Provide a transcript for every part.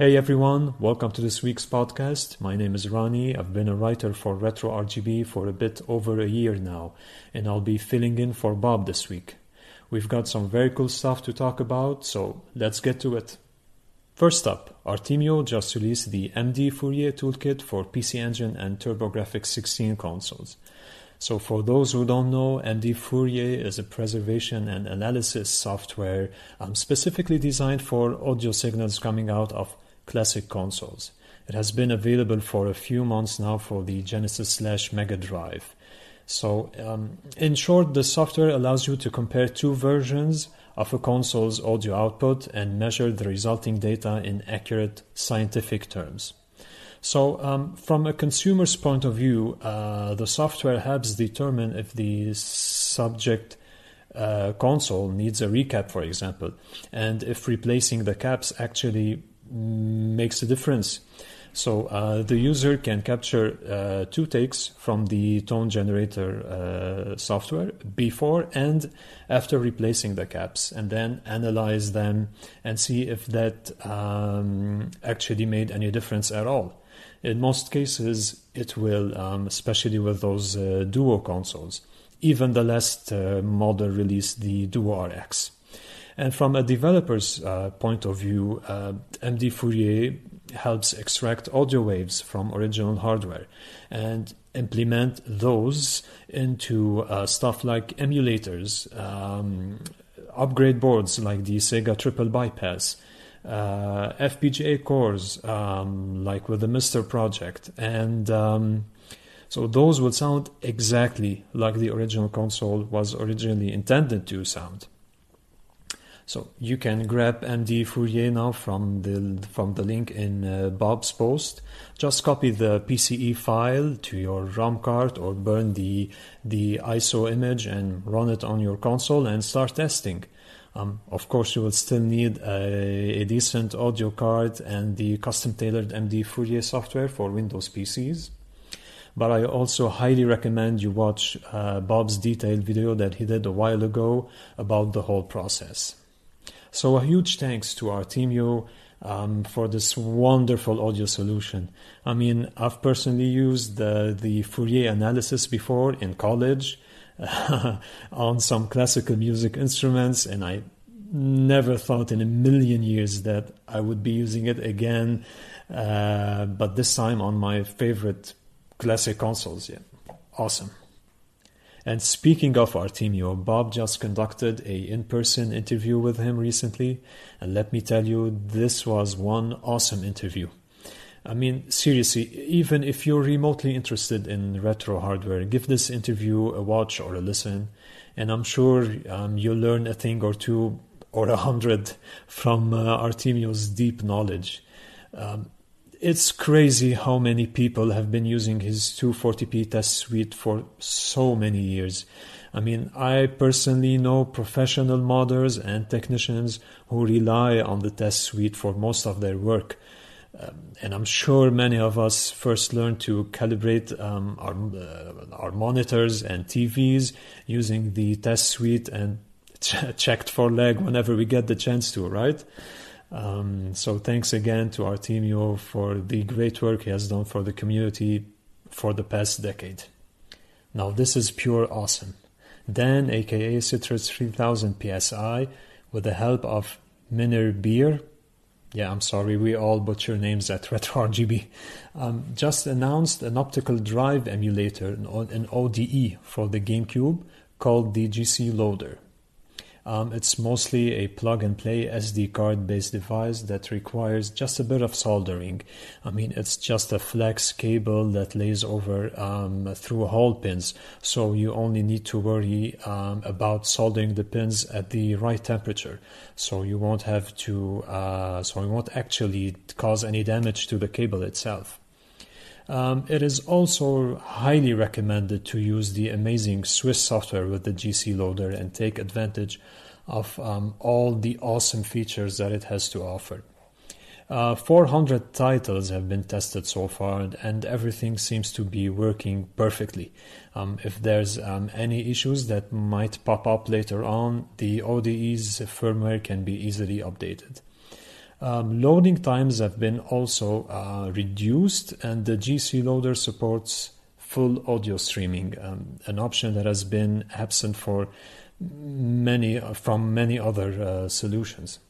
Hey everyone, welcome to this week's podcast. My name is Rany. I've been a writer for Retro RGB for a bit over a year now, and I'll be filling in for Bob this week. We've got some very cool stuff to talk about, so let's get to it. First up, Artemio just released the MD Fourier toolkit for PC Engine and TurboGrafx 16 consoles. So, for those who don't know, MD Fourier is a preservation and analysis software um, specifically designed for audio signals coming out of classic consoles. It has been available for a few months now for the Genesis slash Mega Drive. So, um, in short, the software allows you to compare two versions of a console's audio output and measure the resulting data in accurate scientific terms. So, um, from a consumer's point of view, uh, the software helps determine if the subject uh, console needs a recap, for example, and if replacing the caps actually makes a difference. So uh, the user can capture uh, two takes from the tone generator uh, software before and after replacing the caps, and then analyze them and see if that um, actually made any difference at all. In most cases, it will, um, especially with those uh, Duo consoles. Even the last uh, model released, the Duo RX. And from a developer's uh, point of view, uh, MD Fourier helps extract audio waves from original hardware and implement those into uh, stuff like emulators, um, upgrade boards like the Sega Triple Bypass, uh, FPGA cores um, like with the MiSTer project, and um, so those would sound exactly like the original console was originally intended to sound. So you can grab MD Fourier now from the from the link in uh, Bob's post. Just copy the PCE file to your ROM card or burn the the ISO image and run it on your console and start testing. Um, of course, you will still need a, a, decent audio card and the custom tailored MD Fourier software for Windows PCs. But I also highly recommend you watch uh, Bob's detailed video that he did a while ago about the whole process. So a huge thanks to our Artemio um, for this wonderful audio solution. I mean, I've personally used the, the Fourier analysis before in college on some classical music instruments, and I never thought in a million years that I would be using it again, uh, but this time on my favorite classic consoles. Yeah, awesome. And speaking of Artemio, Bob just conducted a in-person interview with him recently, and let me tell you, this was one awesome interview. I mean, seriously, even if you're remotely interested in retro hardware, give this interview a watch or a listen, and I'm sure um, you'll learn a thing or two or a hundred from uh, Artemio's deep knowledge. Um, it's crazy how many people have been using his 240p test suite for so many years. I mean, I personally know professional modders and technicians who rely on the test suite for most of their work. Um, and I'm sure many of us first learned to calibrate um, our, uh, our monitors and TVs using the test suite and ch- checked for lag whenever we get the chance to, right? Um, so thanks again to Artemio for the great work he has done for the community for the past decade. Now this is pure awesome. Dan, aka Citrus 3000 PSI, with the help of Minir Beer, yeah, I'm sorry, we all butcher names at RetroRGB, um, just announced an optical drive emulator, an ODE, for the GameCube called the GC Loader. Um, it's mostly a plug and play SD card based device that requires just a bit of soldering. I mean, it's just a flex cable that lays over um, through hole pins, so you only need to worry um, about soldering the pins at the right temperature. So you won't have to, uh, so it won't actually cause any damage to the cable itself. Um, it is also highly recommended to use the amazing Swiss software with the GC loader and take advantage of um, all the awesome features that it has to offer. Uh, 400 titles have been tested so far, and everything seems to be working perfectly. Um, if there's um, any issues that might pop up later on, the ODE's firmware can be easily updated. Um, loading times have been also uh, reduced, and the GC loader supports full audio streaming, um, an option that has been absent for many from many other uh, solutions.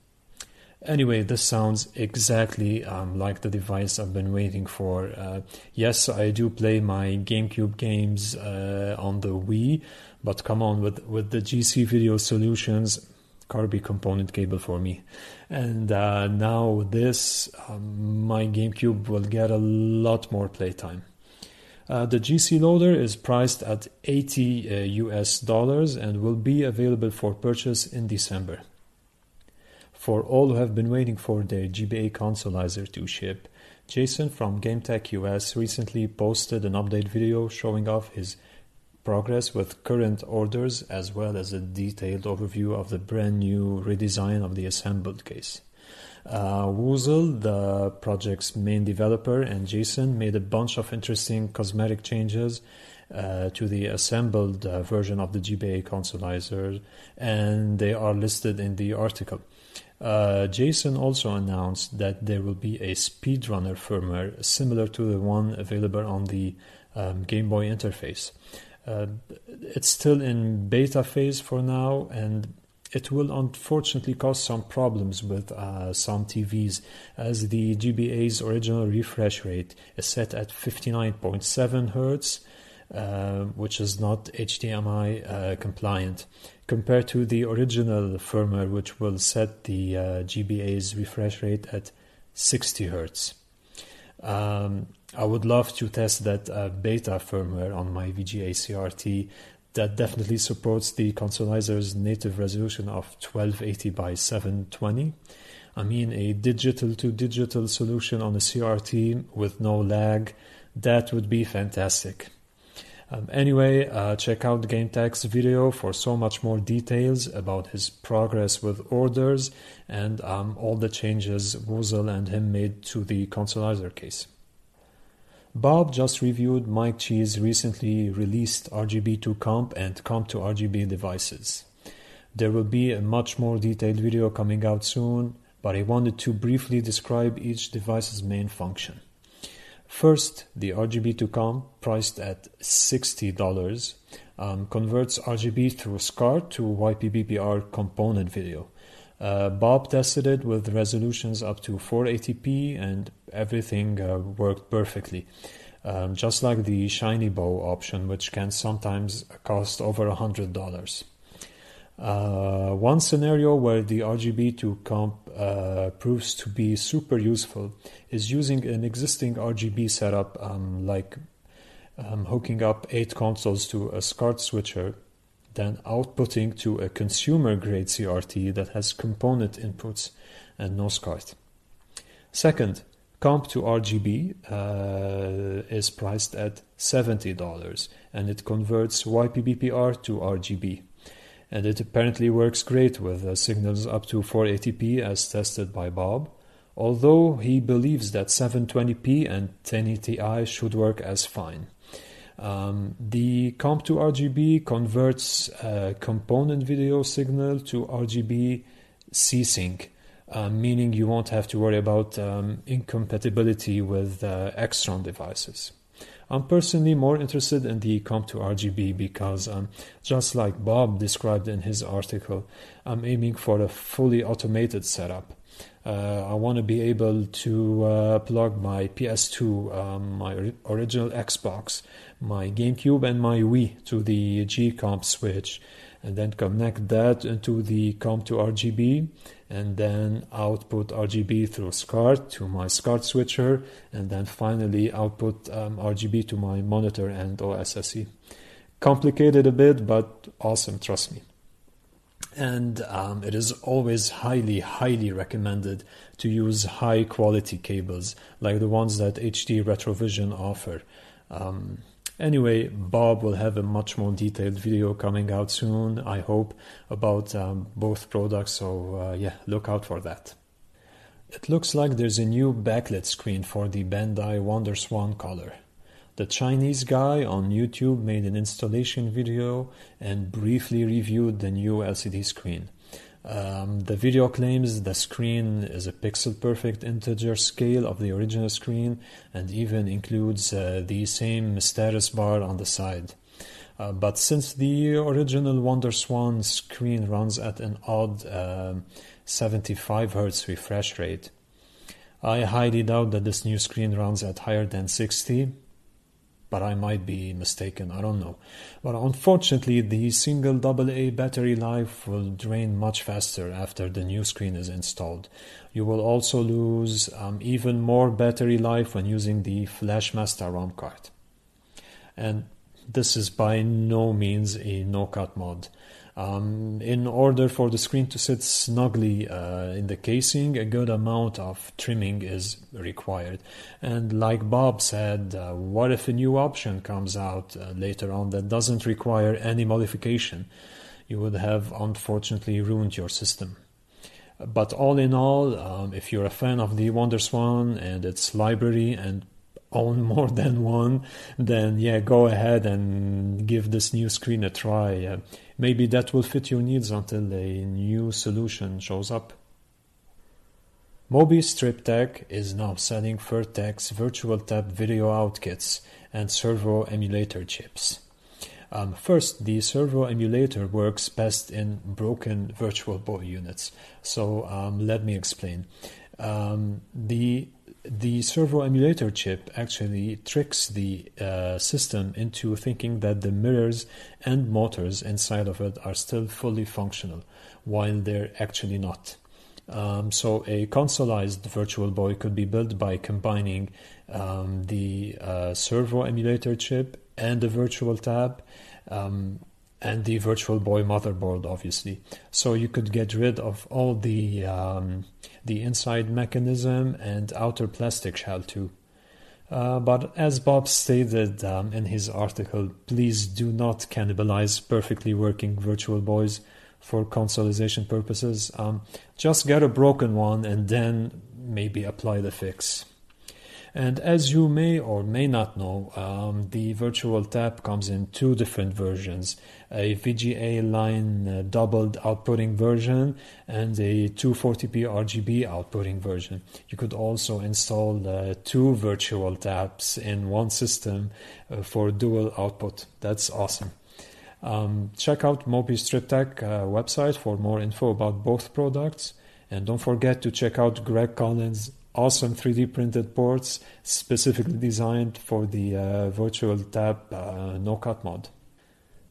Anyway, this sounds exactly um, like the device I've been waiting for. Uh, yes, I do play my GameCube games uh, on the Wii, but come on, with with the GC Video solutions, Carby component cable for me. And uh, now this, um, my GameCube will get a lot more playtime. Uh, the GC loader is priced at 80 uh, US dollars and will be available for purchase in December. For all who have been waiting for their GBA consolizer to ship, Jason from GameTech US recently posted an update video showing off his progress with current orders as well as a detailed overview of the brand new redesign of the assembled case. Uh, Woozle, the project's main developer, and Jason made a bunch of interesting cosmetic changes uh, to the assembled uh, version of the GBA consolizer, and they are listed in the article. Uh, Jason also announced that there will be a speedrunner firmware similar to the one available on the um, Game Boy interface. Uh, it's still in beta phase for now, and it will unfortunately cause some problems with uh, some TVs as the GBA's original refresh rate is set at 59.7 Hz, uh, which is not HDMI uh, compliant, compared to the original firmware, which will set the uh, GBA's refresh rate at 60 Hz. Um, I would love to test that uh, beta firmware on my VGA CRT that definitely supports the consolizer's native resolution of 1280 by 720. I mean, a digital to digital solution on a CRT with no lag, that would be fantastic. Um, anyway, uh, check out GameTech's video for so much more details about his progress with orders and um, all the changes Woozle and him made to the consolizer case. Bob just reviewed Mike Chi's recently released RGB2 comp and comp to RGB devices. There will be a much more detailed video coming out soon, but I wanted to briefly describe each device's main function. First, the RGB2 comp, priced at $60, um, converts RGB through SCART to YPBPR component video. Uh, Bob tested it with resolutions up to 480p and everything uh, worked perfectly. Um, just like the Shinybow option, which can sometimes cost over $100. Uh, one scenario where the RGB2 comp uh, proves to be super useful is using an existing RGB setup, um, like um, hooking up eight consoles to a SCART switcher then outputting to a consumer grade CRT that has component inputs and no SCART. Second, comp to RGB uh, is priced at $70 and it converts YPBPR to RGB. And it apparently works great with uh, signals up to 480p as tested by Bob, although he believes that 720p and 1080i should work as fine. Um, the comp to RGB converts a component video signal to RGB C-Sync, uh, meaning you won't have to worry about um, incompatibility with uh, Extron devices. I'm personally more interested in the comp to RGB because, um, just like Bob described in his article, I'm aiming for a fully automated setup. Uh, I want to be able to uh, plug my PS2, um, my original Xbox, my GameCube, and my Wii to the G Comp switch, and then connect that into the Comp to RGB, and then output RGB through SCART to my SCART switcher, and then finally output um, RGB to my monitor and OSSC. Complicated a bit, but awesome, trust me and um, it is always highly, highly recommended to use high quality cables like the ones that HD Retrovision offer. Um, anyway, Bob will have a much more detailed video coming out soon, I hope, about um, both products, so uh, yeah, look out for that. It looks like there's a new backlit screen for the Bandai WonderSwan color. The Chinese guy on YouTube made an installation video and briefly reviewed the new LCD screen. Um, the video claims the screen is a pixel perfect integer scale of the original screen and even includes uh, the same status bar on the side. Uh, but since the original WonderSwan screen runs at an odd uh, 75 Hz refresh rate, I highly doubt that this new screen runs at higher than 60 but I might be mistaken, I don't know. But unfortunately, the single AA battery life will drain much faster after the new screen is installed. You will also lose um, even more battery life when using the Flash Masta ROM card. And this is by no means a no cut mod. Um, in order for the screen to sit snugly uh, in the casing, a good amount of trimming is required. And like Bob said, uh, what if a new option comes out uh, later on that doesn't require any modification? You would have unfortunately ruined your system. But all in all, um, if you're a fan of the WonderSwan and its library and own more than one, then yeah, go ahead and give this new screen a try. Uh, maybe that will fit your needs until a new solution shows up. Mobius Strip Tech is now selling Vertex Virtual Tap video out kits and servo emulator chips. Um, first, the servo emulator works best in broken Virtual Boy units. So um, let me explain. Um, the the servo emulator chip actually tricks the uh, system into thinking that the mirrors and motors inside of it are still fully functional, while they're actually not. Um, so a consoleized Virtual Boy could be built by combining um, the uh, servo emulator chip and the virtual tap um, and the Virtual Boy motherboard, obviously. So you could get rid of all the um, the inside mechanism and outer plastic shell too. Uh, but as Bob stated um, in his article, please do not cannibalize perfectly working Virtual Boys for consolization purposes. Um, just get a broken one and then maybe apply the fix. And as you may or may not know, um, the virtual tap comes in two different versions a VGA line uh, doubled outputting version and a 240p RGB outputting version. You could also install uh, two virtual taps in one system uh, for dual output. That's awesome. Um, check out Mobius Strip Tech uh, website for more info about both products. And don't forget to check out Greg Collins' awesome 3D printed ports specifically designed for the uh, virtual tap uh, no cut mod.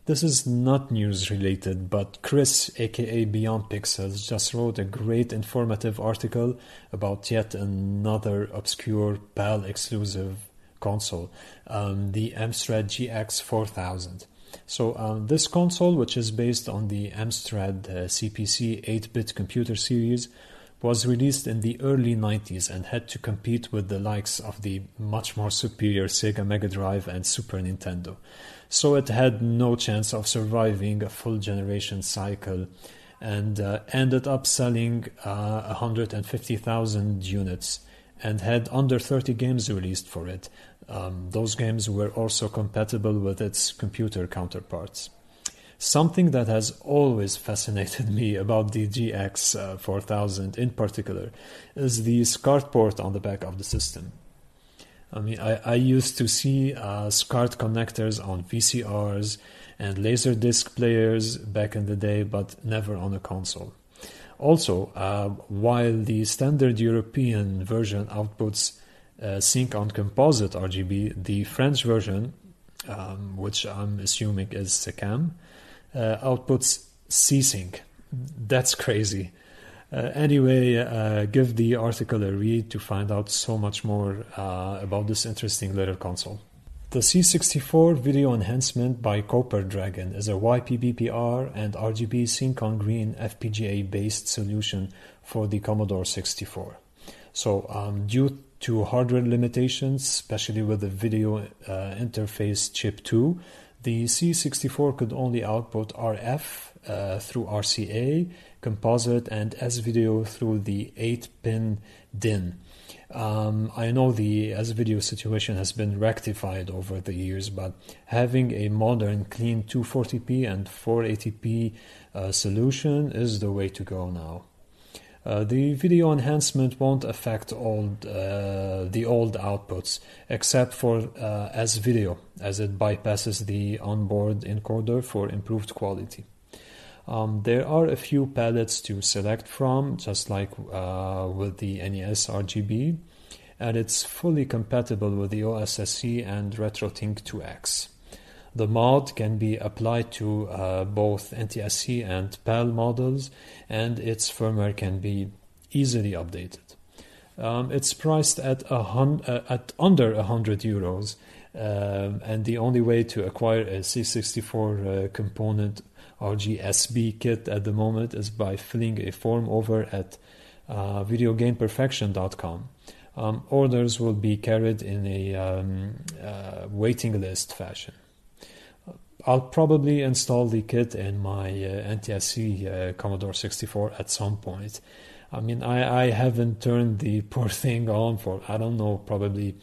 This is not news related, but Chris, aka Beyond Pixels, just wrote a great informative article about yet another obscure PAL exclusive console, um, the Amstrad GX 4000. So, um, this console, which is based on the Amstrad uh, CPC 8 bit computer series, was released in the early 90s and had to compete with the likes of the much more superior Sega Mega Drive and Super Nintendo. So it had no chance of surviving a full generation cycle and uh, ended up selling uh, 150,000 units and had under 30 games released for it. Um, those games were also compatible with its computer counterparts. Something that has always fascinated me about the GX uh, 4000 in particular is the SCART port on the back of the system. I mean, I, I used to see uh, SCART connectors on VCRs and laser disc players back in the day, but never on a console. Also, uh, while the standard European version outputs uh, sync on composite RGB, the French version, um, which I'm assuming is SECAM, outputs C-Sync. That's crazy. Uh, anyway, uh, give the article a read to find out so much more uh, about this interesting little console. The C64 video enhancement by Copper Dragon is a YPBPR and RGB sync on green FPGA based solution for the Commodore 64. So, um, due to hardware limitations, especially with the video uh, interface chip 2, the C64 could only output RF uh, through RCA, composite, and S video through the 8 pin DIN. Um, I know the S video situation has been rectified over the years, but having a modern, clean 240p and 480p uh, solution is the way to go now. Uh, the video enhancement won't affect old, uh, the old outputs, except for uh, S video, as it bypasses the onboard encoder for improved quality. Um, there are a few palettes to select from, just like uh, with the NES RGB, and it's fully compatible with the OSSC and RetroTink 2X. The mod can be applied to uh, both NTSC and PAL models, and its firmware can be easily updated. Um, it's priced at a hun- uh, at under 100 euros, um, and the only way to acquire a C64 uh, component RGSB kit at the moment is by filling a form over at uh, videogameperfection.com. Um, orders will be carried in a um, uh, waiting list fashion. I'll probably install the kit in my uh, NTSC uh, Commodore 64 at some point. I mean, I, I haven't turned the poor thing on for, I don't know, probably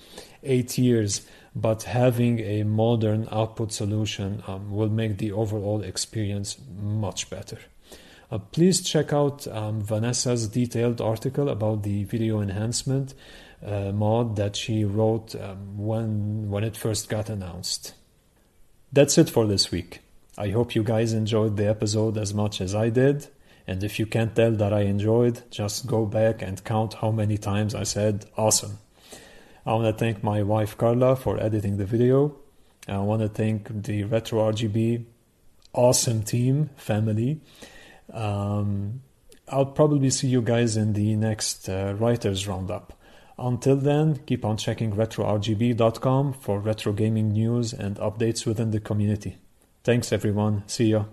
eight years but having a modern output solution um, will make the overall experience much better. Uh, please check out um, Vanessa's detailed article about the video enhancement uh, mod that she wrote um, when, when it first got announced. That's it for this week. I hope you guys enjoyed the episode as much as I did. And if you can't tell that I enjoyed, just go back and count how many times I said awesome. I want to thank my wife Carla for editing the video. I want to thank the Retro RGB awesome team, family. Um, I'll probably see you guys in the next uh, Writers Roundup. Until then, keep on checking retrorgb.com for retro gaming news and updates within the community. Thanks, everyone. See ya.